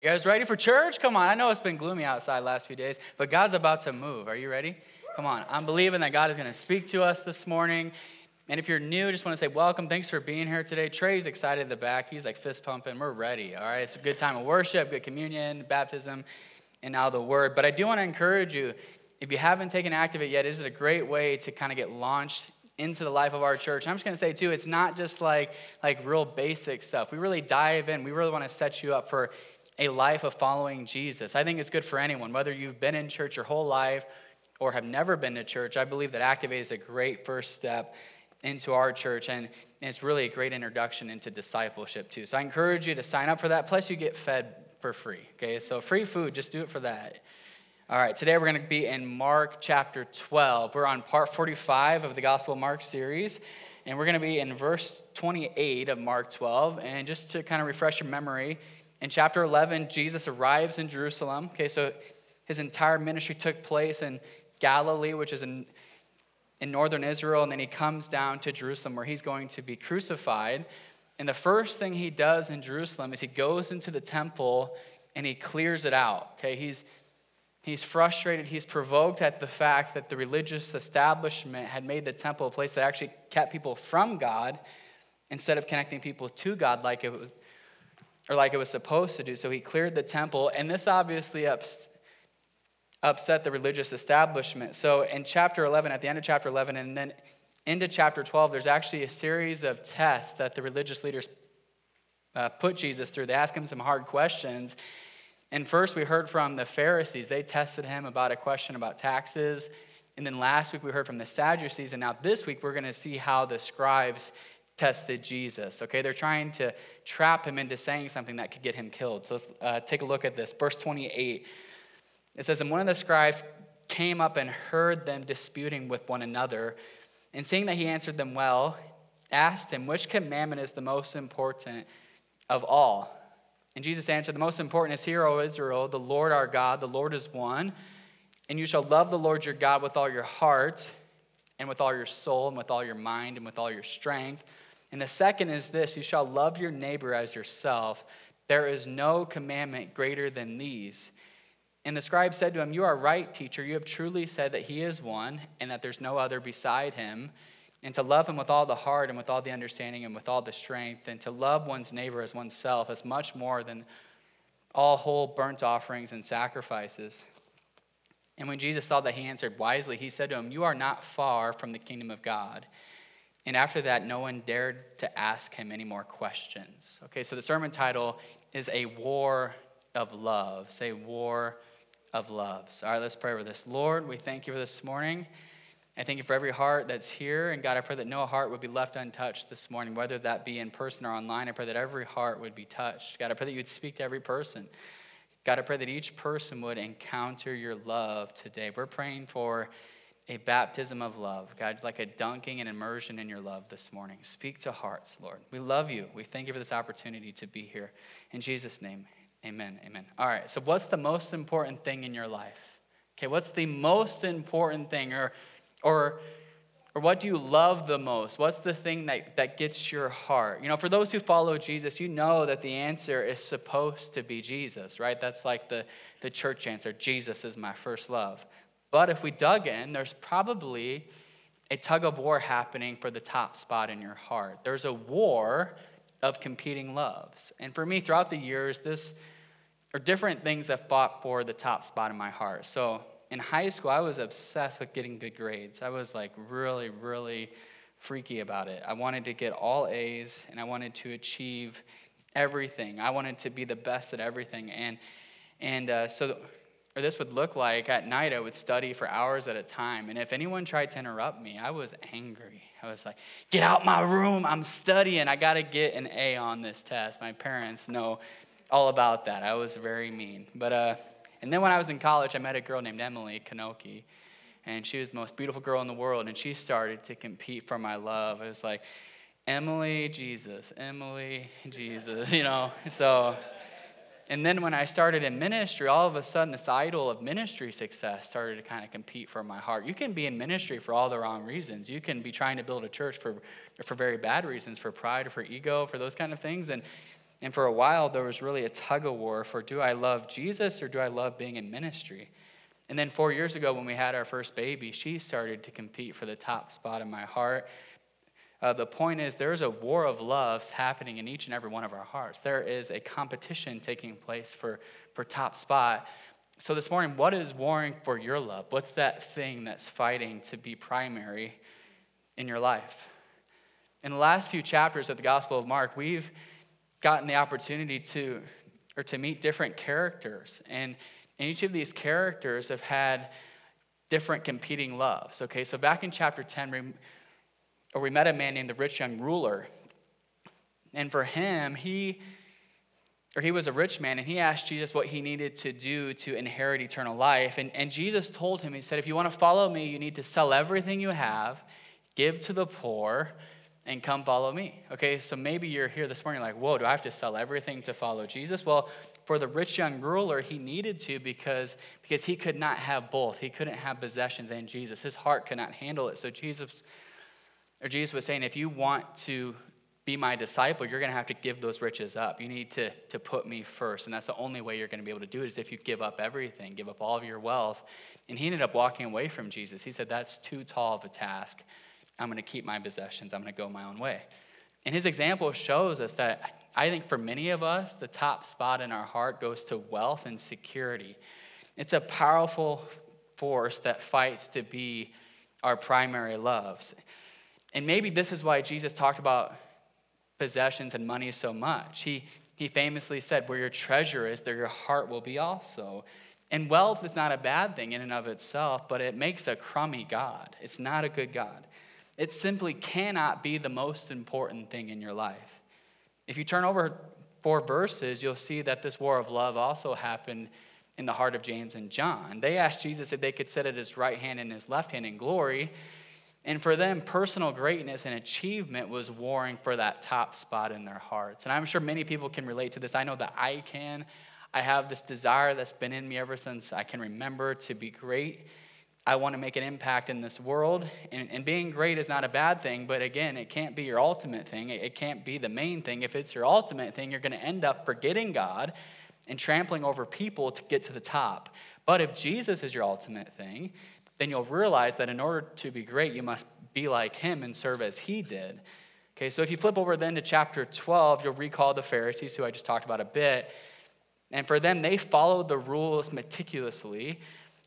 You guys ready for church? Come on. I know it's been gloomy outside last few days, but God's about to move. Are you ready? Come on. I'm believing that God is going to speak to us this morning. And if you're new, just want to say welcome. Thanks for being here today. Trey's excited in the back. He's like fist pumping. We're ready. All right. It's a good time of worship, good communion, baptism, and now the word. But I do want to encourage you if you haven't taken Activate yet, it is a great way to kind of get launched into the life of our church. I'm just going to say too, it's not just like like real basic stuff. We really dive in. We really want to set you up for a life of following Jesus. I think it's good for anyone, whether you've been in church your whole life or have never been to church. I believe that Activate is a great first step into our church, and it's really a great introduction into discipleship, too. So I encourage you to sign up for that. Plus, you get fed for free, okay? So free food, just do it for that. All right, today we're going to be in Mark chapter 12. We're on part 45 of the Gospel Mark series, and we're going to be in verse 28 of Mark 12. And just to kind of refresh your memory, in chapter 11, Jesus arrives in Jerusalem. Okay, so his entire ministry took place in Galilee, which is in, in northern Israel, and then he comes down to Jerusalem where he's going to be crucified. And the first thing he does in Jerusalem is he goes into the temple and he clears it out. Okay, he's He's frustrated, he's provoked at the fact that the religious establishment had made the temple a place that actually kept people from God instead of connecting people to God like it was or like it was supposed to do. So he cleared the temple, and this obviously ups, upset the religious establishment. So in chapter 11, at the end of chapter 11, and then into chapter 12, there's actually a series of tests that the religious leaders uh, put Jesus through. They ask him some hard questions. And first, we heard from the Pharisees. They tested him about a question about taxes. And then last week, we heard from the Sadducees. And now this week, we're going to see how the scribes tested Jesus. Okay, they're trying to trap him into saying something that could get him killed. So let's uh, take a look at this. Verse 28 it says, And one of the scribes came up and heard them disputing with one another. And seeing that he answered them well, asked him, Which commandment is the most important of all? And Jesus answered, The most important is, Hear, O Israel, the Lord our God, the Lord is one. And you shall love the Lord your God with all your heart, and with all your soul, and with all your mind, and with all your strength. And the second is this you shall love your neighbor as yourself. There is no commandment greater than these. And the scribe said to him, You are right, teacher. You have truly said that he is one, and that there's no other beside him. And to love him with all the heart, and with all the understanding, and with all the strength, and to love one's neighbor as oneself is much more than all whole burnt offerings and sacrifices. And when Jesus saw that he answered wisely, he said to him, You are not far from the kingdom of God. And after that, no one dared to ask him any more questions. Okay, so the sermon title is A War of Love. Say, War of Loves. All right, let's pray over this. Lord, we thank you for this morning. I thank you for every heart that's here. And God, I pray that no heart would be left untouched this morning, whether that be in person or online. I pray that every heart would be touched. God, I pray that you would speak to every person. God, I pray that each person would encounter your love today. We're praying for a baptism of love. God, like a dunking and immersion in your love this morning. Speak to hearts, Lord. We love you. We thank you for this opportunity to be here. In Jesus' name, amen. Amen. All right, so what's the most important thing in your life? Okay, what's the most important thing? Or, or, or what do you love the most? What's the thing that, that gets your heart? You know, for those who follow Jesus, you know that the answer is supposed to be Jesus, right? That's like the, the church answer Jesus is my first love. But if we dug in, there's probably a tug of war happening for the top spot in your heart. There's a war of competing loves. And for me, throughout the years, this are different things that fought for the top spot in my heart. So in high school, I was obsessed with getting good grades. I was like really, really freaky about it. I wanted to get all A's and I wanted to achieve everything. I wanted to be the best at everything. And and uh, so or this would look like at night I would study for hours at a time. And if anyone tried to interrupt me, I was angry. I was like, get out my room. I'm studying. I got to get an A on this test. My parents know all about that. I was very mean. But, uh, and then when I was in college, I met a girl named Emily Kanoki. And she was the most beautiful girl in the world. And she started to compete for my love. It was like, Emily, Jesus, Emily, Jesus, you know. So and then when I started in ministry, all of a sudden this idol of ministry success started to kind of compete for my heart. You can be in ministry for all the wrong reasons. You can be trying to build a church for, for very bad reasons, for pride or for ego, for those kind of things. And, And for a while, there was really a tug of war for do I love Jesus or do I love being in ministry? And then four years ago, when we had our first baby, she started to compete for the top spot in my heart. Uh, the point is, there is a war of loves happening in each and every one of our hearts. There is a competition taking place for, for top spot. So, this morning, what is warring for your love? What's that thing that's fighting to be primary in your life? In the last few chapters of the Gospel of Mark, we've gotten the opportunity to, or to meet different characters. And, and each of these characters have had different competing loves. Okay, so back in chapter 10, we, or we met a man named the rich young ruler. And for him, he or he was a rich man and he asked Jesus what he needed to do to inherit eternal life. And, and Jesus told him, He said, If you want to follow me, you need to sell everything you have, give to the poor, and come follow me. Okay, so maybe you're here this morning like, whoa, do I have to sell everything to follow Jesus? Well, for the rich young ruler, he needed to because, because he could not have both. He couldn't have possessions and Jesus. His heart could not handle it. So Jesus, or Jesus was saying, if you want to be my disciple, you're going to have to give those riches up. You need to, to put me first. And that's the only way you're going to be able to do it is if you give up everything, give up all of your wealth. And he ended up walking away from Jesus. He said, that's too tall of a task I'm going to keep my possessions. I'm going to go my own way. And his example shows us that I think for many of us, the top spot in our heart goes to wealth and security. It's a powerful force that fights to be our primary loves. And maybe this is why Jesus talked about possessions and money so much. He, he famously said, Where your treasure is, there your heart will be also. And wealth is not a bad thing in and of itself, but it makes a crummy God. It's not a good God. It simply cannot be the most important thing in your life. If you turn over four verses, you'll see that this war of love also happened in the heart of James and John. They asked Jesus if they could sit at his right hand and his left hand in glory. And for them, personal greatness and achievement was warring for that top spot in their hearts. And I'm sure many people can relate to this. I know that I can. I have this desire that's been in me ever since I can remember to be great I want to make an impact in this world. And, and, being great is not a bad thing, but again, it can't be your ultimate thing. It, it can't be the main thing. If it's your ultimate thing, you're going to end up forgetting God and trampling over people to get to the top. But if Jesus is your ultimate thing, then you'll realize that in order to be great, you must be like him and serve as he did. Okay, so if you flip over then to chapter 12, you'll recall the Pharisees, who I just talked about a bit. And for them, they followed the rules meticulously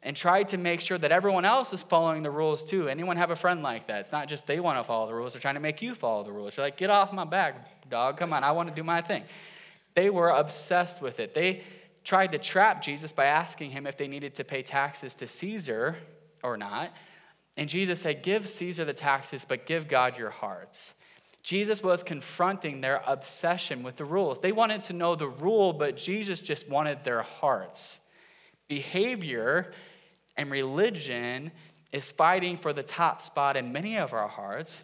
and tried to make sure that everyone else is following the rules too. Anyone have a friend like that? It's not just they want to follow the rules, they're trying to make you follow the rules. You're like, get off my back, dog. Come on, I want to do my thing. They were obsessed with it. They tried to trap Jesus by asking him if they needed to pay taxes to Caesar or not. And Jesus said, Give Caesar the taxes, but give God your hearts. Jesus was confronting their obsession with the rules. They wanted to know the rule, but Jesus just wanted their hearts. Behavior and religion is fighting for the top spot in many of our hearts.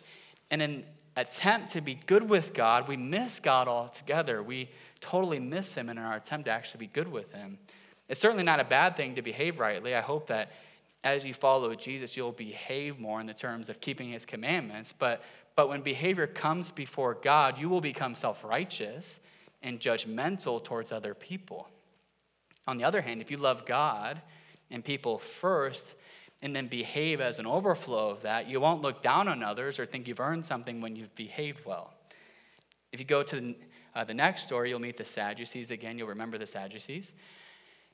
In attempt to be good with God, we miss God altogether. We totally miss Him in our attempt to actually be good with Him. It's certainly not a bad thing to behave rightly. I hope that as you follow Jesus, you'll behave more in the terms of keeping His commandments. But, but when behavior comes before God, you will become self righteous and judgmental towards other people. On the other hand, if you love God, and people first and then behave as an overflow of that, you won't look down on others or think you've earned something when you've behaved well. If you go to uh, the next story, you'll meet the Sadducees again. You'll remember the Sadducees.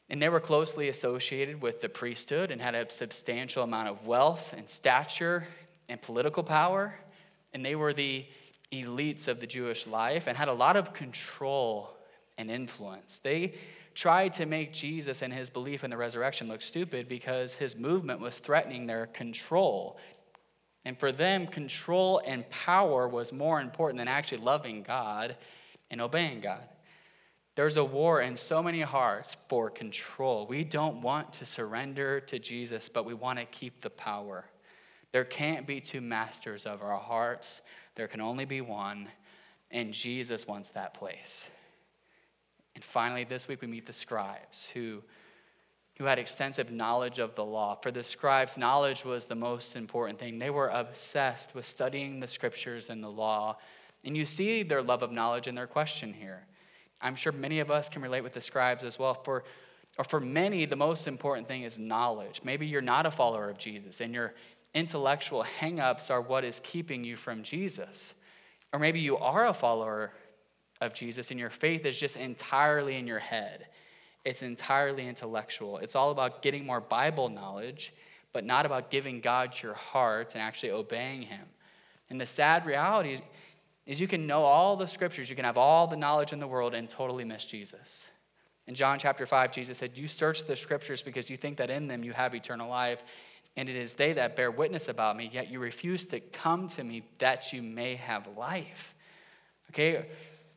And they were closely associated with the priesthood and had a substantial amount of wealth and stature and political power. And they were the elites of the Jewish life and had a lot of control and influence. They tried to make Jesus and his belief in the resurrection look stupid because his movement was threatening their control. And for them, control and power was more important than actually loving God and obeying God. There's a war in so many hearts for control. We don't want to surrender to Jesus, but we want to keep the power. There can't be two masters of our hearts, there can only be one, and Jesus wants that place. And finally, this week we meet the scribes who, who had extensive knowledge of the law. For the scribes, knowledge was the most important thing. They were obsessed with studying the scriptures and the law. And you see their love of knowledge in their question here. I'm sure many of us can relate with the scribes as well. For, or for many, the most important thing is knowledge. Maybe you're not a follower of Jesus and your intellectual hangups are what is keeping you from Jesus. Or maybe you are a follower of Jesus and your faith is just entirely in your head. It's entirely intellectual. It's all about getting more Bible knowledge, but not about giving God your heart and actually obeying Him. And the sad reality is, you can know all the scriptures, you can have all the knowledge in the world and totally miss Jesus. In John chapter 5, Jesus said, You search the scriptures because you think that in them you have eternal life, and it is they that bear witness about me, yet you refuse to come to me that you may have life. Okay?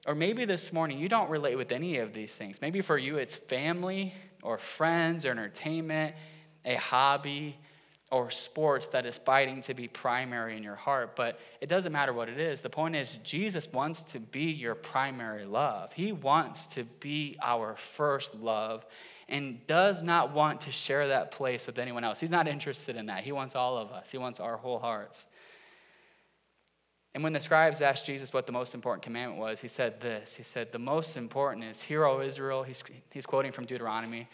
Or maybe this morning you don't relate with any of these things. Maybe for you it's family or friends or entertainment, a hobby, or sports that is fighting to be primary in your heart, but it doesn't matter what it is. The point is, Jesus wants to be your primary love. He wants to be our first love and does not want to share that place with anyone else. He's not interested in that. He wants all of us, He wants our whole hearts. And when the scribes asked Jesus what the most important commandment was, he said this He said, The most important is, Hear, O Israel. He's, he's quoting from Deuteronomy.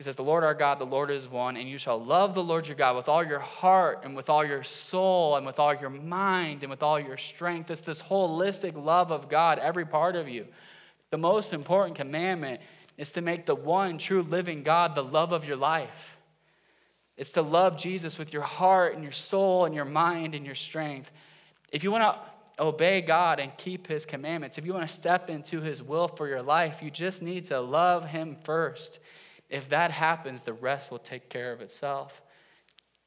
He says, The Lord our God, the Lord is one, and you shall love the Lord your God with all your heart and with all your soul and with all your mind and with all your strength. It's this holistic love of God, every part of you. The most important commandment is to make the one true living God the love of your life. It's to love Jesus with your heart and your soul and your mind and your strength. If you want to obey God and keep his commandments, if you want to step into his will for your life, you just need to love him first. If that happens, the rest will take care of itself.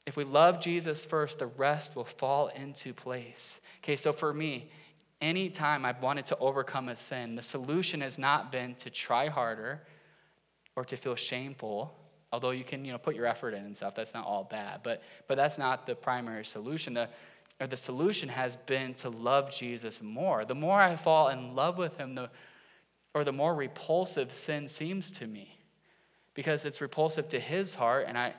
If we love Jesus first, the rest will fall into place. Okay, so for me, anytime I've wanted to overcome a sin, the solution has not been to try harder or to feel shameful, although you can, you know, put your effort in and stuff. That's not all bad, but but that's not the primary solution. The or the solution has been to love Jesus more. The more I fall in love with him, the or the more repulsive sin seems to me because it's repulsive to his heart and I,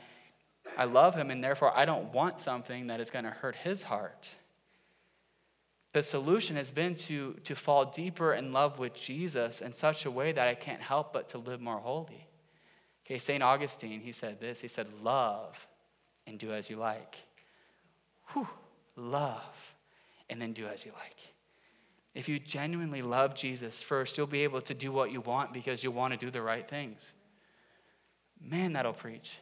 I love him and therefore I don't want something that is going to hurt his heart. The solution has been to, to fall deeper in love with Jesus in such a way that I can't help but to live more holy. Okay, St. Augustine, he said this. He said, Love and do as you like. Whew, love and then do as you like. If you genuinely love Jesus first, you'll be able to do what you want because you want to do the right things. Man, that'll preach,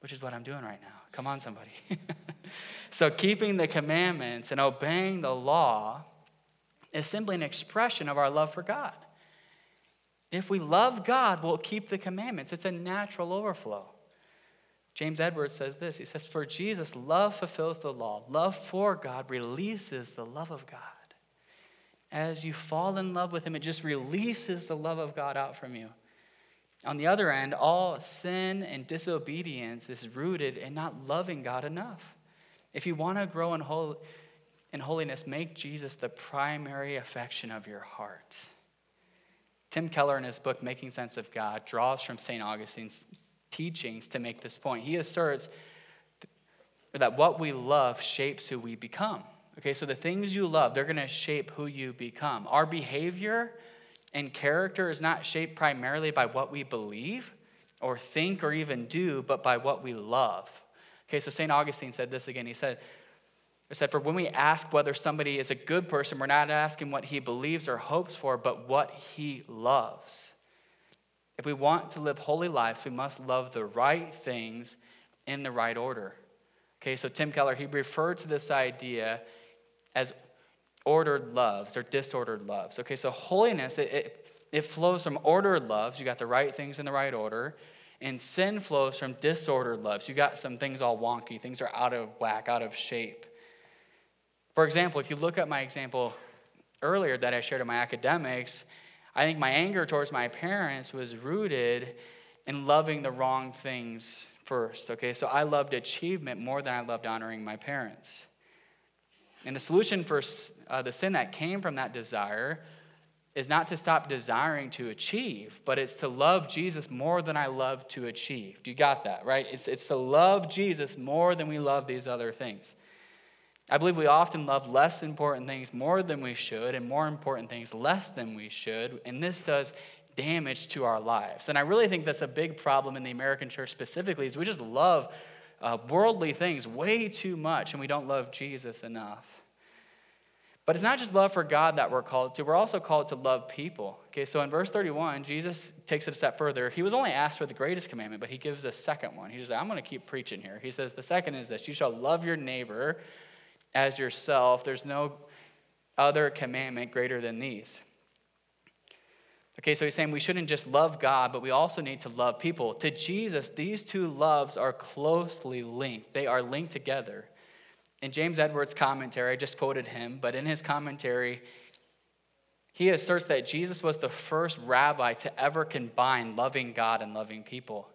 which is what I'm doing right now. Come on, somebody. so, keeping the commandments and obeying the law is simply an expression of our love for God. If we love God, we'll keep the commandments. It's a natural overflow. James Edwards says this He says, For Jesus, love fulfills the law. Love for God releases the love of God. As you fall in love with Him, it just releases the love of God out from you. On the other end, all sin and disobedience is rooted in not loving God enough. If you want to grow in, hol- in holiness, make Jesus the primary affection of your heart. Tim Keller, in his book, Making Sense of God, draws from St. Augustine's teachings to make this point. He asserts that what we love shapes who we become. Okay, so the things you love, they're going to shape who you become. Our behavior and character is not shaped primarily by what we believe or think or even do, but by what we love. Okay, so St. Augustine said this again. He said, he said, For when we ask whether somebody is a good person, we're not asking what he believes or hopes for, but what he loves. If we want to live holy lives, we must love the right things in the right order. Okay, so Tim Keller, he referred to this idea as ordered loves or disordered loves. Okay, so holiness, it, it, it flows from ordered loves. You got the right things in the right order. And sin flows from disordered loves. You got some things all wonky, things are out of whack, out of shape. For example, if you look at my example earlier that I shared in my academics, I think my anger towards my parents was rooted in loving the wrong things first. Okay, so I loved achievement more than I loved honoring my parents. And the solution for uh, the sin that came from that desire is not to stop desiring to achieve, but it's to love Jesus more than I love to achieve. You got that, right? It's, it's to love Jesus more than we love these other things. I believe we often love less important things more than we should, and more important things less than we should, and this does damage to our lives. And I really think that's a big problem in the American church specifically, is we just love uh, worldly things way too much, and we don't love Jesus enough. But it's not just love for God that we're called to, we're also called to love people. Okay, so in verse 31, Jesus takes it a step further. He was only asked for the greatest commandment, but he gives a second one. He says, I'm going to keep preaching here. He says, The second is this you shall love your neighbor as yourself. There's no other commandment greater than these. Okay, so he's saying we shouldn't just love God, but we also need to love people. To Jesus, these two loves are closely linked, they are linked together. In James Edwards' commentary, I just quoted him, but in his commentary, he asserts that Jesus was the first rabbi to ever combine loving God and loving people.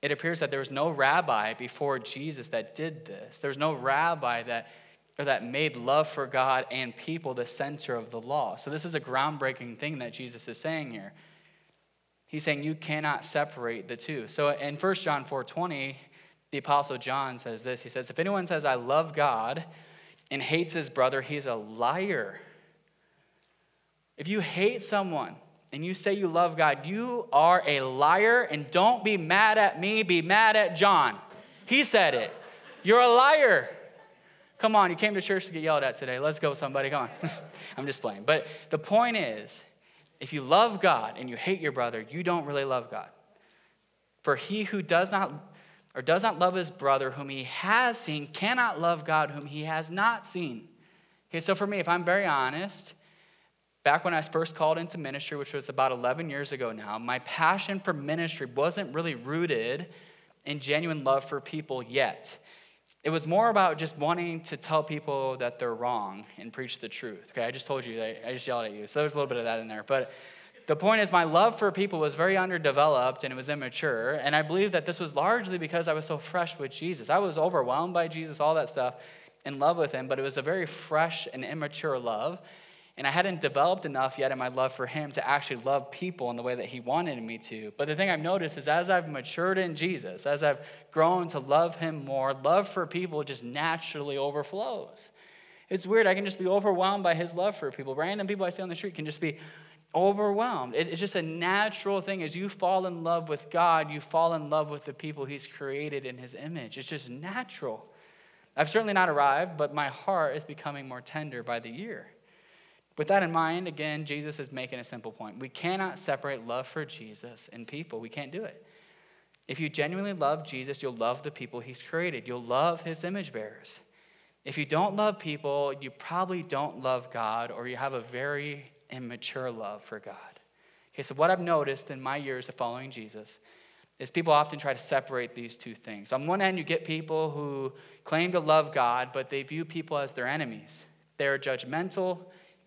It appears that there was no rabbi before Jesus that did this. There's no rabbi that or that made love for God and people the center of the law. So this is a groundbreaking thing that Jesus is saying here. He's saying you cannot separate the two. So in 1 John 4:20, the apostle John says this. He says, "If anyone says I love God and hates his brother, he's a liar." If you hate someone and you say you love God, you are a liar and don't be mad at me, be mad at John. He said it. You're a liar. Come on, you came to church to get yelled at today. Let's go, somebody. Come on. I'm just playing. But the point is, if you love God and you hate your brother, you don't really love God. For he who does not or does not love his brother whom he has seen cannot love God whom he has not seen. Okay, so for me, if I'm very honest, back when I was first called into ministry, which was about 11 years ago now, my passion for ministry wasn't really rooted in genuine love for people yet. It was more about just wanting to tell people that they're wrong and preach the truth. Okay, I just told you, I just yelled at you. So there's a little bit of that in there. But the point is, my love for people was very underdeveloped and it was immature. And I believe that this was largely because I was so fresh with Jesus. I was overwhelmed by Jesus, all that stuff, in love with him, but it was a very fresh and immature love. And I hadn't developed enough yet in my love for him to actually love people in the way that he wanted me to. But the thing I've noticed is as I've matured in Jesus, as I've grown to love him more, love for people just naturally overflows. It's weird. I can just be overwhelmed by his love for people. Random people I see on the street can just be overwhelmed. It's just a natural thing. As you fall in love with God, you fall in love with the people he's created in his image. It's just natural. I've certainly not arrived, but my heart is becoming more tender by the year. With that in mind, again, Jesus is making a simple point. We cannot separate love for Jesus and people. We can't do it. If you genuinely love Jesus, you'll love the people he's created. You'll love his image bearers. If you don't love people, you probably don't love God or you have a very immature love for God. Okay, so what I've noticed in my years of following Jesus is people often try to separate these two things. On one end, you get people who claim to love God, but they view people as their enemies. They're judgmental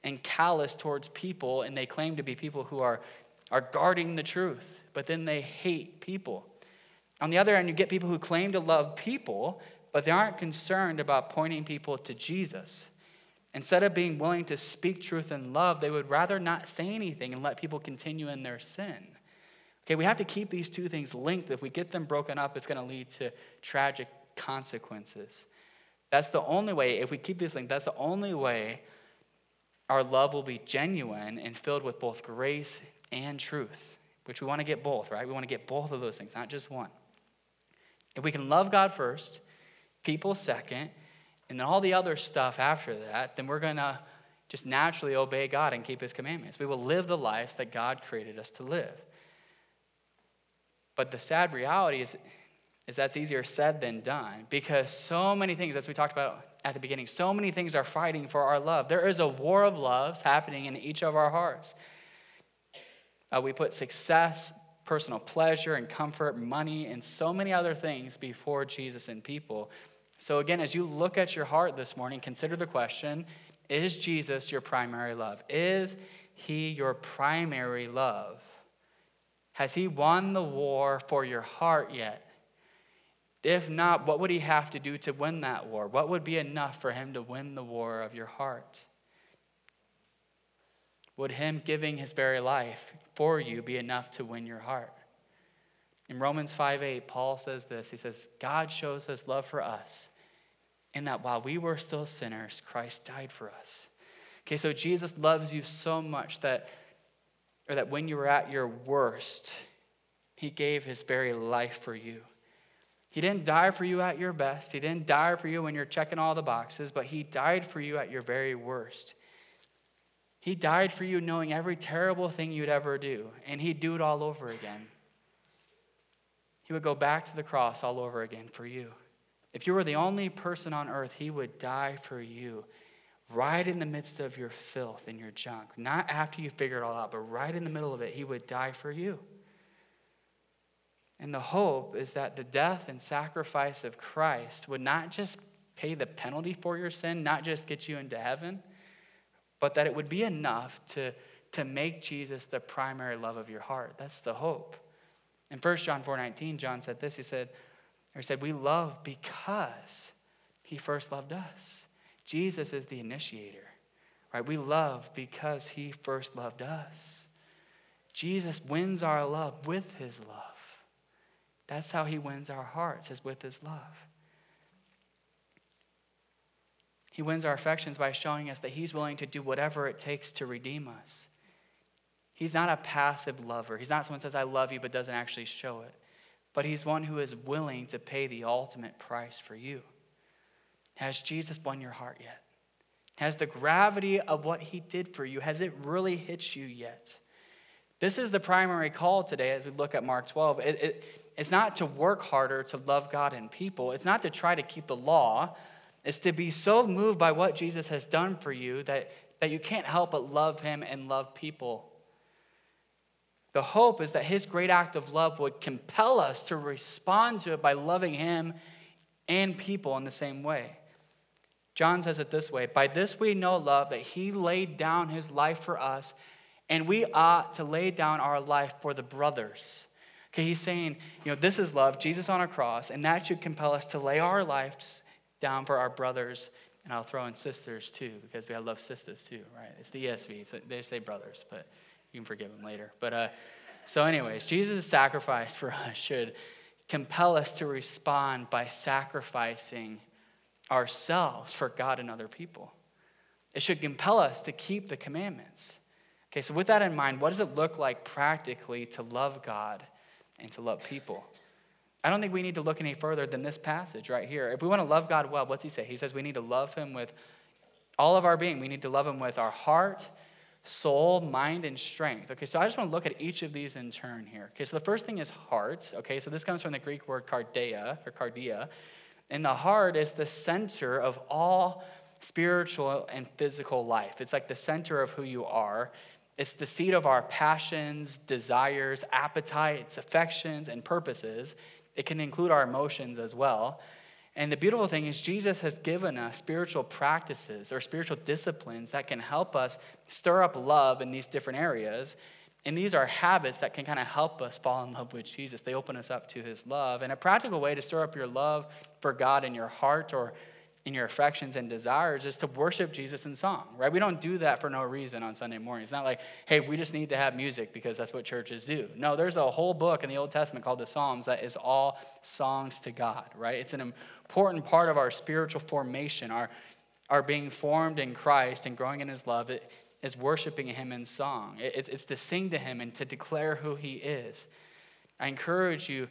and callous towards people, and they claim to be people who are, are guarding the truth, but then they hate people. On the other end, you get people who claim to love people, but they aren't concerned about pointing people to Jesus. Instead of being willing to speak truth in love, they would rather not say anything and let people continue in their sin. Okay, we have to keep these two things linked. If we get them broken up, it's going to lead to tragic consequences. That's the only way, if we keep these linked, that's the only way our love will be genuine and filled with both grace and truth, which we want to get both, right? We want to get both of those things, not just one. If we can love God first, people second, and then all the other stuff after that, then we're going to just naturally obey God and keep his commandments. We will live the lives that God created us to live. But the sad reality is, is that's easier said than done because so many things, as we talked about at the beginning. So many things are fighting for our love. There is a war of loves happening in each of our hearts. Uh, we put success, personal pleasure, and comfort, money, and so many other things before Jesus and people. So, again, as you look at your heart this morning, consider the question Is Jesus your primary love? Is he your primary love? Has he won the war for your heart yet? If not, what would he have to do to win that war? What would be enough for him to win the war of your heart? Would him giving his very life for you be enough to win your heart? In Romans 5 8, Paul says this He says, God shows his love for us in that while we were still sinners, Christ died for us. Okay, so Jesus loves you so much that, or that when you were at your worst, he gave his very life for you. He didn't die for you at your best. He didn't die for you when you're checking all the boxes, but he died for you at your very worst. He died for you knowing every terrible thing you'd ever do, and he'd do it all over again. He would go back to the cross all over again for you. If you were the only person on earth, he would die for you right in the midst of your filth and your junk. Not after you figure it all out, but right in the middle of it, he would die for you. And the hope is that the death and sacrifice of Christ would not just pay the penalty for your sin, not just get you into heaven, but that it would be enough to, to make Jesus the primary love of your heart. That's the hope. In 1 John 4:19, John said this. He said, or he said, We love because he first loved us. Jesus is the initiator. Right? We love because he first loved us. Jesus wins our love with his love. That's how he wins our hearts, is with his love. He wins our affections by showing us that he's willing to do whatever it takes to redeem us. He's not a passive lover. He's not someone who says, I love you, but doesn't actually show it. But he's one who is willing to pay the ultimate price for you. Has Jesus won your heart yet? Has the gravity of what he did for you, has it really hit you yet? This is the primary call today as we look at Mark 12. It, it, it's not to work harder to love God and people, it's not to try to keep the law. It's to be so moved by what Jesus has done for you that, that you can't help but love him and love people. The hope is that his great act of love would compel us to respond to it by loving him and people in the same way. John says it this way By this we know love, that he laid down his life for us, and we ought to lay down our life for the brothers. Okay, he's saying, you know, this is love, Jesus on a cross, and that should compel us to lay our lives down for our brothers, and I'll throw in sisters too, because we have love sisters too, right? It's the ESV, so they say brothers, but you can forgive them later. But uh, so, anyways, Jesus' sacrifice for us should compel us to respond by sacrificing ourselves for God and other people. It should compel us to keep the commandments. Okay, so with that in mind, what does it look like practically to love God and to love people? I don't think we need to look any further than this passage right here. If we want to love God well, what's he say? He says we need to love him with all of our being. We need to love him with our heart, soul, mind, and strength. Okay, so I just want to look at each of these in turn here. Okay, so the first thing is heart. Okay, so this comes from the Greek word cardia or cardia. And the heart is the center of all spiritual and physical life. It's like the center of who you are. It's the seat of our passions, desires, appetites, affections, and purposes. It can include our emotions as well. And the beautiful thing is, Jesus has given us spiritual practices or spiritual disciplines that can help us stir up love in these different areas. And these are habits that can kind of help us fall in love with Jesus. They open us up to his love. And a practical way to stir up your love for God in your heart or in your affections and desires is to worship Jesus in song, right? We don't do that for no reason on Sunday morning. It's not like, hey, we just need to have music because that's what churches do. No, there's a whole book in the Old Testament called the Psalms that is all songs to God, right? It's an important part of our spiritual formation, our, our being formed in Christ and growing in his love. It is worshiping him in song. It, it's to sing to him and to declare who he is. I encourage you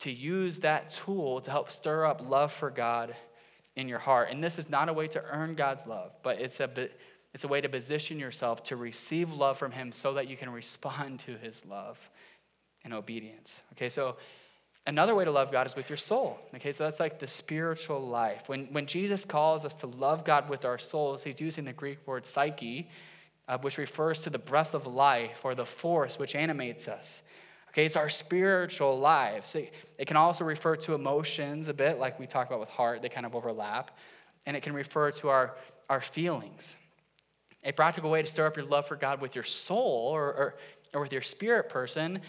to use that tool to help stir up love for God in your heart. And this is not a way to earn God's love, but it's a, it's a way to position yourself to receive love from Him so that you can respond to His love in obedience. Okay, so another way to love God is with your soul. Okay, so that's like the spiritual life. When, when Jesus calls us to love God with our souls, He's using the Greek word psyche, uh, which refers to the breath of life or the force which animates us. Okay, it's our spiritual lives. It, it can also refer to emotions a bit, like we talk about with heart, they kind of overlap. And it can refer to our, our feelings. A practical way to stir up your love for God with your soul or, or, or with your spirit person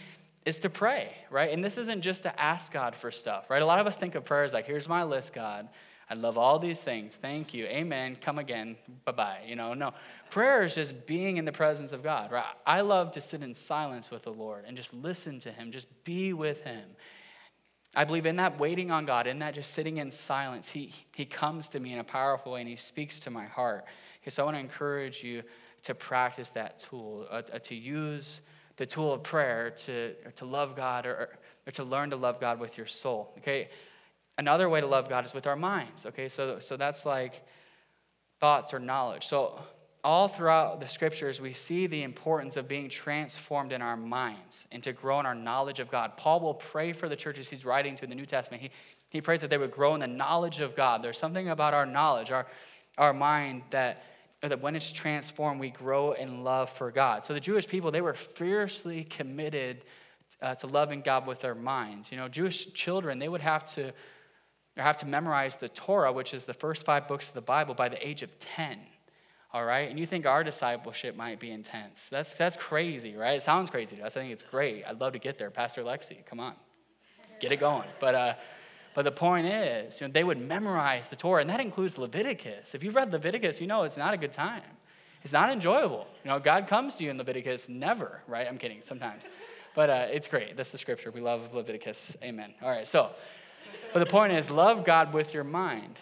is to pray, right? And this isn't just to ask God for stuff, right? A lot of us think of prayers like, here's my list, God. I love all these things. Thank you. Amen. Come again. Bye bye. You know, no. Prayer is just being in the presence of God, right? I love to sit in silence with the Lord and just listen to Him, just be with Him. I believe in that waiting on God, in that just sitting in silence, He, he comes to me in a powerful way and He speaks to my heart. Okay, so I want to encourage you to practice that tool, uh, uh, to use the tool of prayer to, to love God or, or to learn to love God with your soul. Okay, another way to love God is with our minds. Okay, so, so that's like thoughts or knowledge. So all throughout the scriptures, we see the importance of being transformed in our minds and to grow in our knowledge of God. Paul will pray for the churches he's writing to in the New Testament. He, he prays that they would grow in the knowledge of God. There's something about our knowledge, our, our mind, that, that when it's transformed, we grow in love for God. So the Jewish people, they were fiercely committed uh, to loving God with their minds. You know, Jewish children, they would have to, have to memorize the Torah, which is the first five books of the Bible, by the age of 10 all right? And you think our discipleship might be intense. That's, that's crazy, right? It sounds crazy to us. I think it's great. I'd love to get there. Pastor Lexi, come on, get it going. But, uh, but the point is, you know, they would memorize the Torah, and that includes Leviticus. If you've read Leviticus, you know it's not a good time. It's not enjoyable. You know, God comes to you in Leviticus, never, right? I'm kidding, sometimes. But uh, it's great. That's the scripture. We love Leviticus. Amen. All right, so, but the point is, love God with your mind.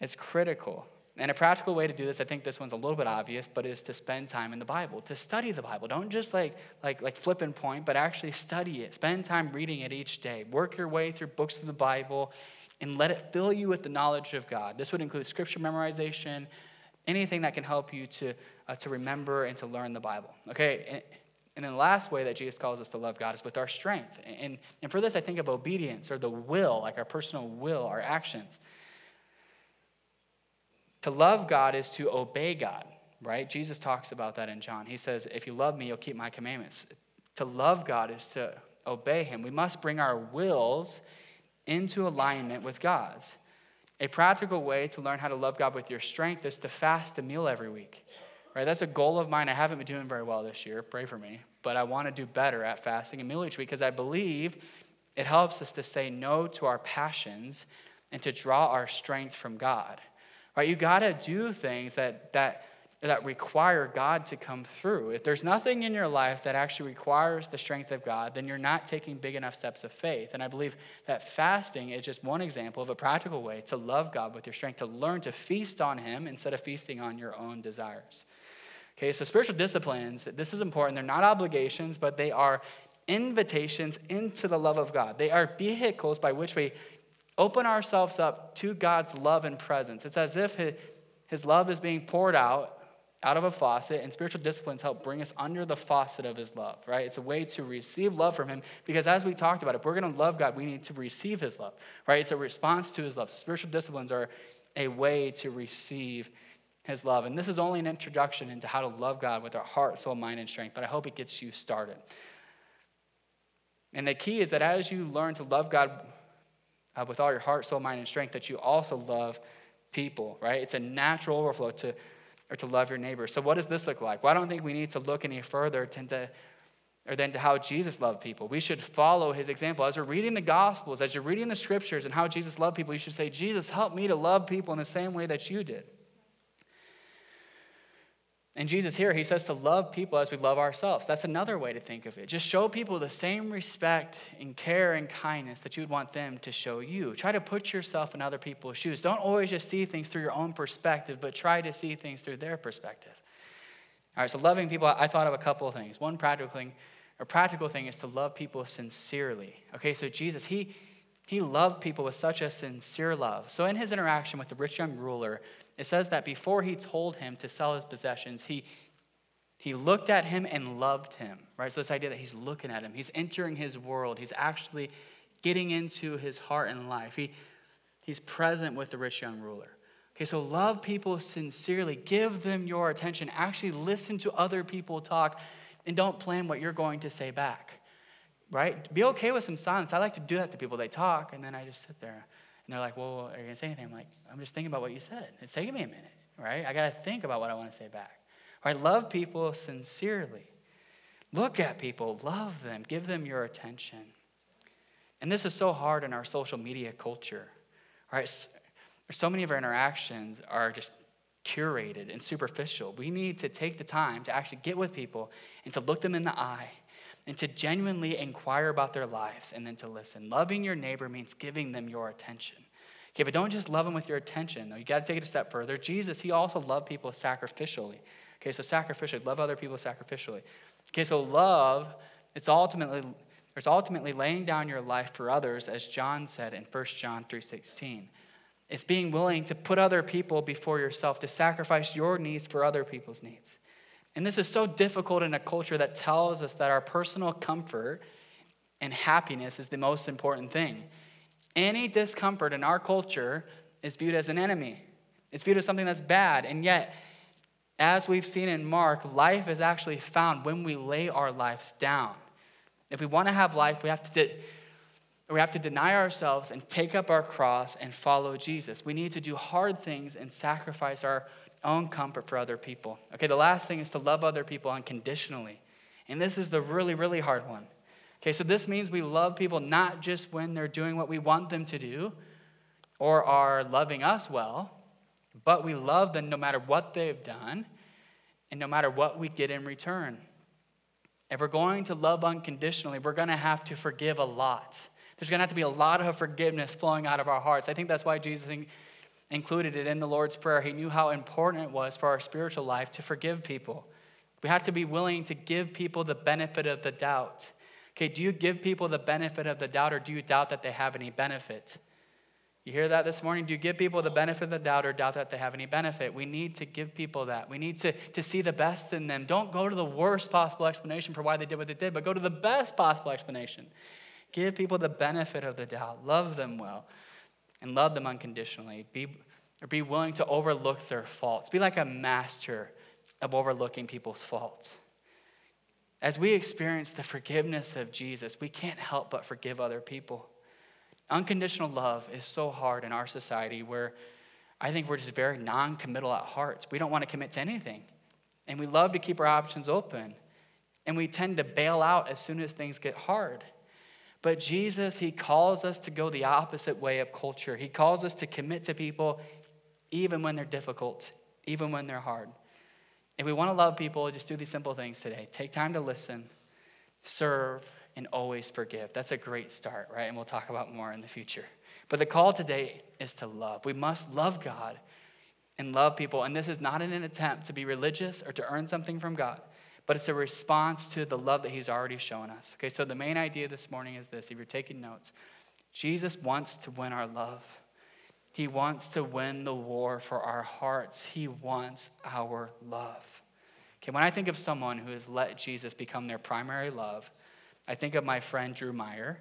It's critical. And a practical way to do this, I think this one's a little bit obvious, but is to spend time in the Bible, to study the Bible. Don't just like like like flip and point, but actually study it. Spend time reading it each day. Work your way through books of the Bible and let it fill you with the knowledge of God. This would include scripture memorization, anything that can help you to uh, to remember and to learn the Bible. Okay? And, and then the last way that Jesus calls us to love God is with our strength. And, and for this, I think of obedience or the will, like our personal will, our actions. To love God is to obey God, right? Jesus talks about that in John. He says, If you love me, you'll keep my commandments. To love God is to obey him. We must bring our wills into alignment with God's. A practical way to learn how to love God with your strength is to fast a meal every week. Right? That's a goal of mine. I haven't been doing very well this year. Pray for me. But I want to do better at fasting and meal each week because I believe it helps us to say no to our passions and to draw our strength from God. Right? You got to do things that, that, that require God to come through. If there's nothing in your life that actually requires the strength of God, then you're not taking big enough steps of faith. And I believe that fasting is just one example of a practical way to love God with your strength, to learn to feast on Him instead of feasting on your own desires. Okay, so spiritual disciplines, this is important. They're not obligations, but they are invitations into the love of God. They are vehicles by which we open ourselves up to God's love and presence. It's as if his love is being poured out out of a faucet, and spiritual disciplines help bring us under the faucet of his love, right? It's a way to receive love from him because, as we talked about, if we're going to love God, we need to receive his love, right? It's a response to his love. Spiritual disciplines are a way to receive his love. And this is only an introduction into how to love God with our heart, soul, mind, and strength, but I hope it gets you started. And the key is that as you learn to love God uh, with all your heart, soul, mind, and strength, that you also love people, right? It's a natural overflow to, or to love your neighbor. So, what does this look like? Well, I don't think we need to look any further than to, or than to how Jesus loved people. We should follow his example. As we're reading the Gospels, as you're reading the scriptures and how Jesus loved people, you should say, Jesus, help me to love people in the same way that you did. And Jesus here, he says to love people as we love ourselves. That's another way to think of it. Just show people the same respect and care and kindness that you would want them to show you. Try to put yourself in other people's shoes. Don't always just see things through your own perspective, but try to see things through their perspective. All right, so loving people, I thought of a couple of things. One practical thing, a practical thing is to love people sincerely. Okay, so Jesus, he he loved people with such a sincere love. So in his interaction with the rich young ruler, it says that before he told him to sell his possessions, he, he looked at him and loved him, right? So, this idea that he's looking at him, he's entering his world, he's actually getting into his heart and life. He, he's present with the rich young ruler. Okay, so love people sincerely, give them your attention, actually listen to other people talk, and don't plan what you're going to say back, right? Be okay with some silence. I like to do that to people. They talk, and then I just sit there. And they're like, well, are you going to say anything? I'm like, I'm just thinking about what you said. It's taking me a minute, right? I got to think about what I want to say back. All right, love people sincerely. Look at people, love them, give them your attention. And this is so hard in our social media culture, right? So many of our interactions are just curated and superficial. We need to take the time to actually get with people and to look them in the eye and to genuinely inquire about their lives and then to listen. Loving your neighbor means giving them your attention. Okay, but don't just love them with your attention, though. You got to take it a step further. Jesus, he also loved people sacrificially. Okay, so sacrificially, love other people sacrificially. Okay, so love, it's ultimately it's ultimately laying down your life for others, as John said in 1 John 3:16. It's being willing to put other people before yourself, to sacrifice your needs for other people's needs. And this is so difficult in a culture that tells us that our personal comfort and happiness is the most important thing. Any discomfort in our culture is viewed as an enemy, it's viewed as something that's bad. And yet, as we've seen in Mark, life is actually found when we lay our lives down. If we want to have life, we have to, de- we have to deny ourselves and take up our cross and follow Jesus. We need to do hard things and sacrifice our own comfort for other people. Okay, the last thing is to love other people unconditionally. And this is the really, really hard one. Okay, so this means we love people not just when they're doing what we want them to do or are loving us well, but we love them no matter what they've done and no matter what we get in return. If we're going to love unconditionally, we're going to have to forgive a lot. There's going to have to be a lot of forgiveness flowing out of our hearts. I think that's why Jesus included it in the Lord's Prayer. He knew how important it was for our spiritual life to forgive people. We have to be willing to give people the benefit of the doubt. Okay, do you give people the benefit of the doubt or do you doubt that they have any benefit? You hear that this morning? Do you give people the benefit of the doubt or doubt that they have any benefit? We need to give people that. We need to, to see the best in them. Don't go to the worst possible explanation for why they did what they did, but go to the best possible explanation. Give people the benefit of the doubt. Love them well and love them unconditionally. Be, or be willing to overlook their faults. Be like a master of overlooking people's faults. As we experience the forgiveness of Jesus, we can't help but forgive other people. Unconditional love is so hard in our society where I think we're just very non committal at heart. We don't want to commit to anything. And we love to keep our options open. And we tend to bail out as soon as things get hard. But Jesus, He calls us to go the opposite way of culture. He calls us to commit to people even when they're difficult, even when they're hard. If we want to love people, just do these simple things today. Take time to listen, serve, and always forgive. That's a great start, right? And we'll talk about more in the future. But the call today is to love. We must love God and love people. And this is not in an attempt to be religious or to earn something from God but it's a response to the love that he's already shown us. Okay, so the main idea this morning is this if you're taking notes, Jesus wants to win our love. He wants to win the war for our hearts. He wants our love. Okay, when I think of someone who has let Jesus become their primary love, I think of my friend Drew Meyer,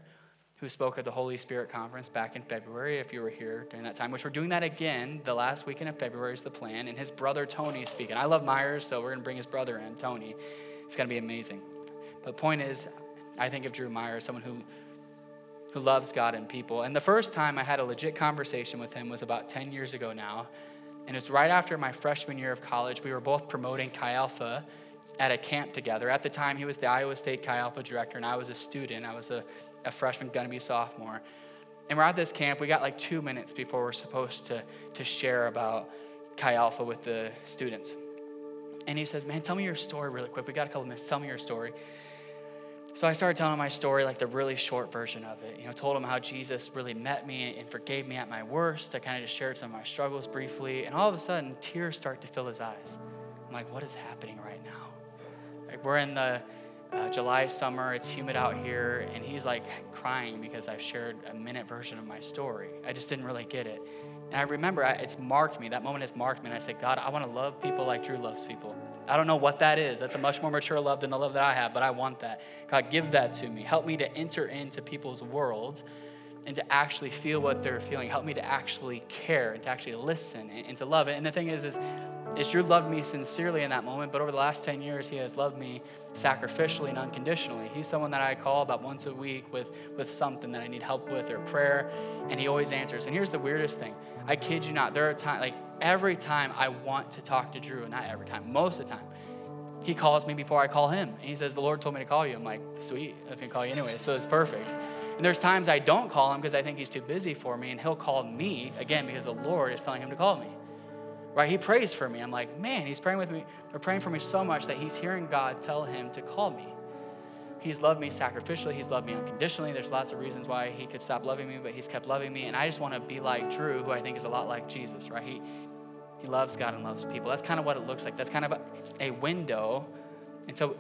who spoke at the Holy Spirit Conference back in February, if you were here during that time, which we're doing that again the last weekend of February is the plan, and his brother Tony is speaking. I love Myers, so we're going to bring his brother in, Tony. It's going to be amazing. But the point is, I think of Drew Meyer as someone who, who loves God and people. And the first time I had a legit conversation with him was about 10 years ago now. And it was right after my freshman year of college. We were both promoting Chi Alpha at a camp together. At the time, he was the Iowa State Chi Alpha director, and I was a student. I was a a freshman, gonna be a sophomore. And we're at this camp. We got like two minutes before we're supposed to, to share about Chi Alpha with the students. And he says, Man, tell me your story really quick. We got a couple minutes. Tell me your story. So I started telling my story, like the really short version of it. You know, told him how Jesus really met me and forgave me at my worst. I kind of just shared some of my struggles briefly. And all of a sudden, tears start to fill his eyes. I'm like, What is happening right now? Like, we're in the uh, July summer, it's humid out here, and he's like crying because I've shared a minute version of my story. I just didn't really get it. And I remember I, it's marked me. That moment has marked me. And I said, God, I want to love people like Drew loves people. I don't know what that is. That's a much more mature love than the love that I have, but I want that. God, give that to me. Help me to enter into people's worlds and to actually feel what they're feeling. Help me to actually care and to actually listen and, and to love it. And the thing is, is is Drew loved me sincerely in that moment, but over the last 10 years, he has loved me sacrificially and unconditionally. He's someone that I call about once a week with, with something that I need help with or prayer, and he always answers. And here's the weirdest thing I kid you not, there are times, like every time I want to talk to Drew, and not every time, most of the time, he calls me before I call him. And he says, The Lord told me to call you. I'm like, Sweet, I was going to call you anyway, so it's perfect. And there's times I don't call him because I think he's too busy for me, and he'll call me again because the Lord is telling him to call me right? He prays for me. I'm like, man, he's praying with me, or praying for me so much that he's hearing God tell him to call me. He's loved me sacrificially. He's loved me unconditionally. There's lots of reasons why he could stop loving me, but he's kept loving me. And I just want to be like Drew, who I think is a lot like Jesus, right? He, he loves God and loves people. That's kind of what it looks like. That's kind of a, a window into,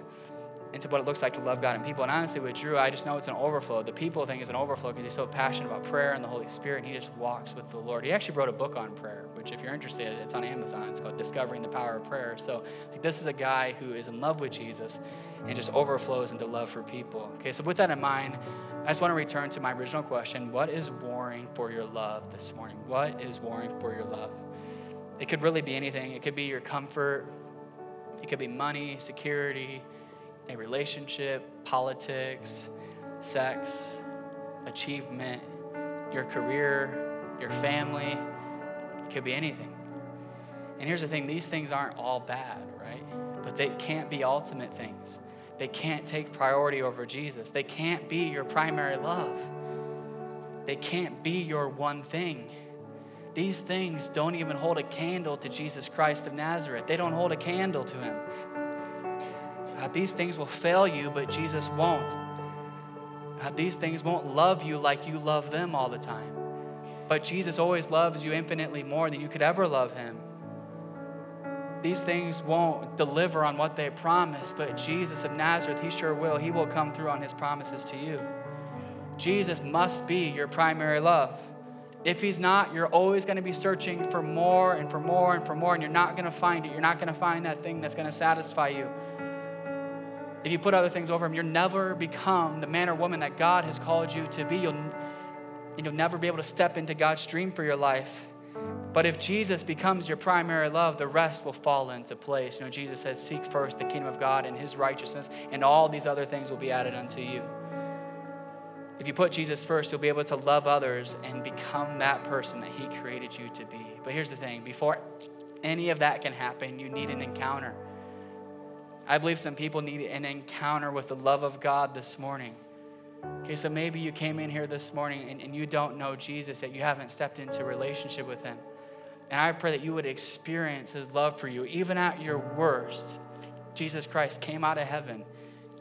into what it looks like to love God and people. And honestly, with Drew, I just know it's an overflow. The people thing is an overflow because he's so passionate about prayer and the Holy Spirit, and he just walks with the Lord. He actually wrote a book on prayer, which, if you're interested, it's on Amazon. It's called Discovering the Power of Prayer. So, like, this is a guy who is in love with Jesus and just overflows into love for people. Okay, so with that in mind, I just want to return to my original question What is warring for your love this morning? What is warring for your love? It could really be anything. It could be your comfort, it could be money, security, a relationship, politics, sex, achievement, your career, your family. It could be anything. And here's the thing these things aren't all bad, right? But they can't be ultimate things. They can't take priority over Jesus. They can't be your primary love. They can't be your one thing. These things don't even hold a candle to Jesus Christ of Nazareth. They don't hold a candle to him. God, these things will fail you, but Jesus won't. God, these things won't love you like you love them all the time. But Jesus always loves you infinitely more than you could ever love him. These things won't deliver on what they promise, but Jesus of Nazareth, He sure will. He will come through on His promises to you. Jesus must be your primary love. If He's not, you're always going to be searching for more and for more and for more, and you're not going to find it. You're not going to find that thing that's going to satisfy you. If you put other things over Him, you'll never become the man or woman that God has called you to be. You'll, you'll never be able to step into God's dream for your life. But if Jesus becomes your primary love, the rest will fall into place. You know, Jesus said, Seek first the kingdom of God and his righteousness, and all these other things will be added unto you. If you put Jesus first, you'll be able to love others and become that person that he created you to be. But here's the thing before any of that can happen, you need an encounter. I believe some people need an encounter with the love of God this morning. Okay, so maybe you came in here this morning and, and you don't know Jesus, yet you haven't stepped into relationship with him. And I pray that you would experience his love for you, even at your worst. Jesus Christ came out of heaven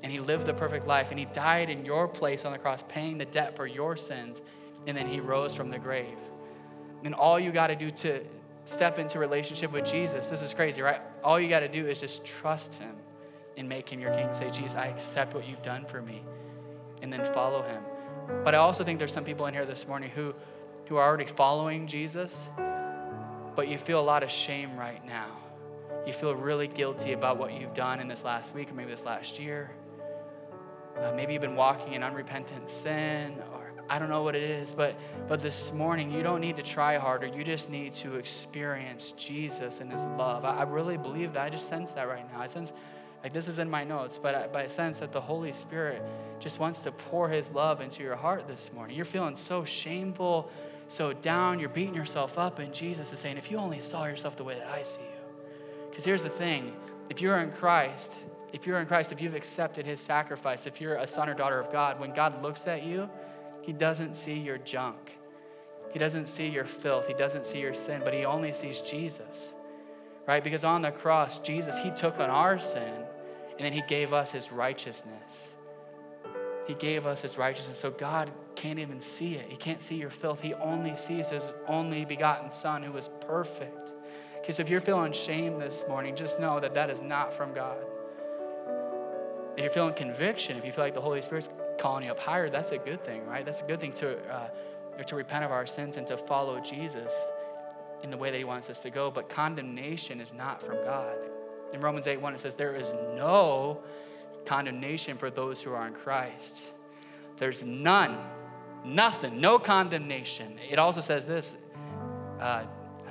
and he lived the perfect life and he died in your place on the cross, paying the debt for your sins, and then he rose from the grave. And all you got to do to step into relationship with Jesus, this is crazy, right? All you got to do is just trust him and make him your king. Say, Jesus, I accept what you've done for me and then follow him. But I also think there's some people in here this morning who, who are already following Jesus, but you feel a lot of shame right now. You feel really guilty about what you've done in this last week or maybe this last year. Uh, maybe you've been walking in unrepentant sin or I don't know what it is, but but this morning you don't need to try harder. You just need to experience Jesus and his love. I, I really believe that. I just sense that right now. I sense like this is in my notes, but I, but I sense that the Holy Spirit just wants to pour His love into your heart this morning. You're feeling so shameful, so down, you're beating yourself up, and Jesus is saying, if you only saw yourself the way that I see you. Because here's the thing if you're in Christ, if you're in Christ, if you've accepted His sacrifice, if you're a son or daughter of God, when God looks at you, He doesn't see your junk. He doesn't see your filth. He doesn't see your sin, but He only sees Jesus right? Because on the cross, Jesus, He took on our sin and then he gave us his righteousness. He gave us his righteousness. So God can't even see it. He can't see your filth. He only sees his only begotten Son who is perfect. Okay, so if you're feeling shame this morning, just know that that is not from God. If you're feeling conviction, if you feel like the Holy Spirit's calling you up higher, that's a good thing, right? That's a good thing to, uh, to repent of our sins and to follow Jesus in the way that he wants us to go. But condemnation is not from God. In Romans 8 1, it says, There is no condemnation for those who are in Christ. There's none, nothing, no condemnation. It also says this, uh,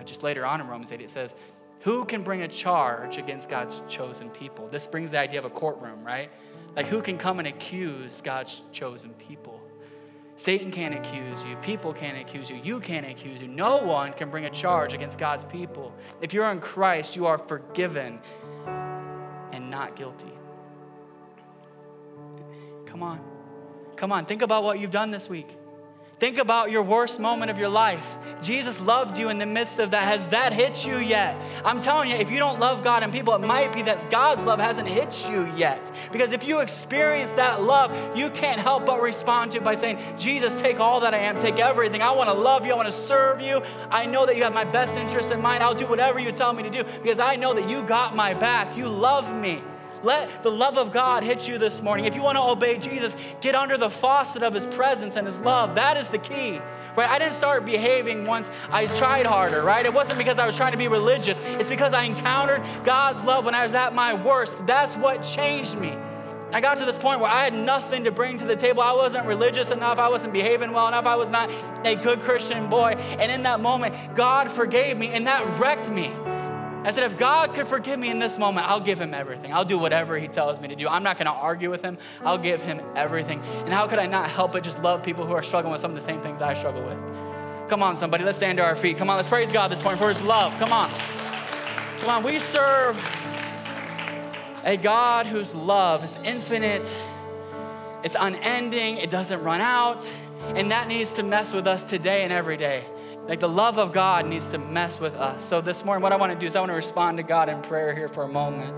just later on in Romans 8, it says, Who can bring a charge against God's chosen people? This brings the idea of a courtroom, right? Like, who can come and accuse God's chosen people? Satan can't accuse you. People can't accuse you. You can't accuse you. No one can bring a charge against God's people. If you're in Christ, you are forgiven and not guilty. Come on. Come on. Think about what you've done this week. Think about your worst moment of your life. Jesus loved you in the midst of that. Has that hit you yet? I'm telling you, if you don't love God and people, it might be that God's love hasn't hit you yet. Because if you experience that love, you can't help but respond to it by saying, Jesus, take all that I am, take everything. I want to love you, I want to serve you. I know that you have my best interest in mind. I'll do whatever you tell me to do because I know that you got my back. You love me. Let the love of God hit you this morning. If you want to obey Jesus, get under the faucet of his presence and his love. That is the key. Right? I didn't start behaving once I tried harder, right? It wasn't because I was trying to be religious. It's because I encountered God's love when I was at my worst. That's what changed me. I got to this point where I had nothing to bring to the table. I wasn't religious enough. I wasn't behaving well enough. I was not a good Christian boy. And in that moment, God forgave me, and that wrecked me. I said, if God could forgive me in this moment, I'll give him everything. I'll do whatever he tells me to do. I'm not going to argue with him. I'll give him everything. And how could I not help but just love people who are struggling with some of the same things I struggle with? Come on, somebody, let's stand to our feet. Come on, let's praise God this morning for his love. Come on. Come on, we serve a God whose love is infinite, it's unending, it doesn't run out, and that needs to mess with us today and every day. Like the love of God needs to mess with us. So this morning, what I want to do is I want to respond to God in prayer here for a moment.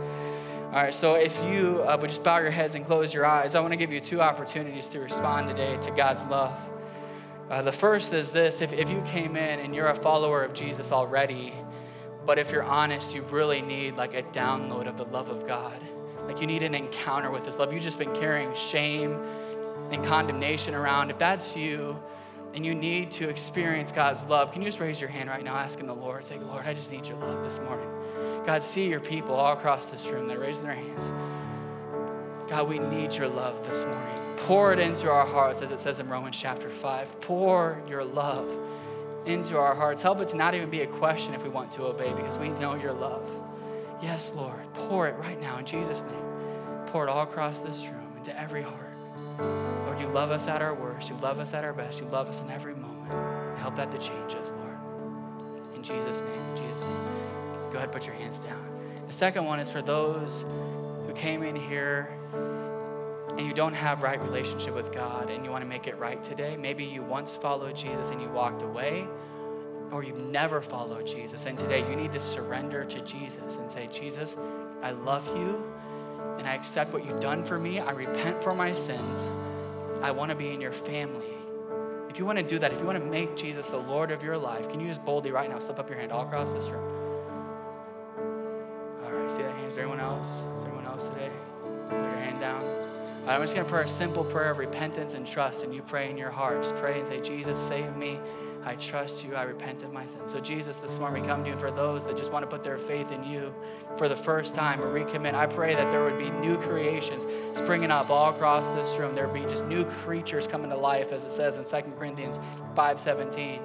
All right, so if you uh, would just bow your heads and close your eyes, I want to give you two opportunities to respond today to God's love. Uh, the first is this if, if you came in and you're a follower of Jesus already, but if you're honest, you really need like a download of the love of God. Like you need an encounter with His love. You've just been carrying shame and condemnation around. If that's you, and you need to experience God's love, can you just raise your hand right now, asking the Lord, say, Lord, I just need your love this morning. God, see your people all across this room. They're raising their hands. God, we need your love this morning. Pour it into our hearts, as it says in Romans chapter 5. Pour your love into our hearts. Help it to not even be a question if we want to obey, because we know your love. Yes, Lord, pour it right now in Jesus' name. Pour it all across this room into every heart. Lord, you love us at our worst. You love us at our best. You love us in every moment. Help that to change us, Lord. In Jesus' name, in Jesus' name. Go ahead, put your hands down. The second one is for those who came in here and you don't have right relationship with God and you want to make it right today. Maybe you once followed Jesus and you walked away, or you've never followed Jesus. And today you need to surrender to Jesus and say, Jesus, I love you and I accept what you've done for me. I repent for my sins. I want to be in your family. If you want to do that, if you want to make Jesus the Lord of your life, can you just boldly right now slip up your hand all across this room? All right, see that hand? Is there anyone else? Is there anyone else today? Put your hand down. right, I'm just going to pray a simple prayer of repentance and trust, and you pray in your heart. Just pray and say, Jesus, save me. I trust you. I repent of my sins. So, Jesus, this morning we come to you. And for those that just want to put their faith in you for the first time or recommit, I pray that there would be new creations springing up all across this room. There would be just new creatures coming to life, as it says in 2 Corinthians 5:17.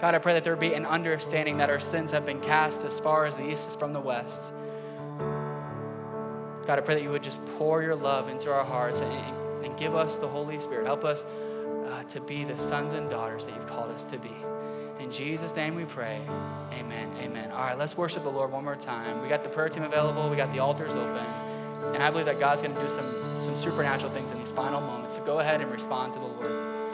God, I pray that there would be an understanding that our sins have been cast as far as the east is from the west. God, I pray that you would just pour your love into our hearts and, and give us the Holy Spirit. Help us to be the sons and daughters that you've called us to be. In Jesus' name we pray. Amen. Amen. All right, let's worship the Lord one more time. We got the prayer team available, we got the altars open. And I believe that God's going to do some, some supernatural things in these final moments. So go ahead and respond to the Lord.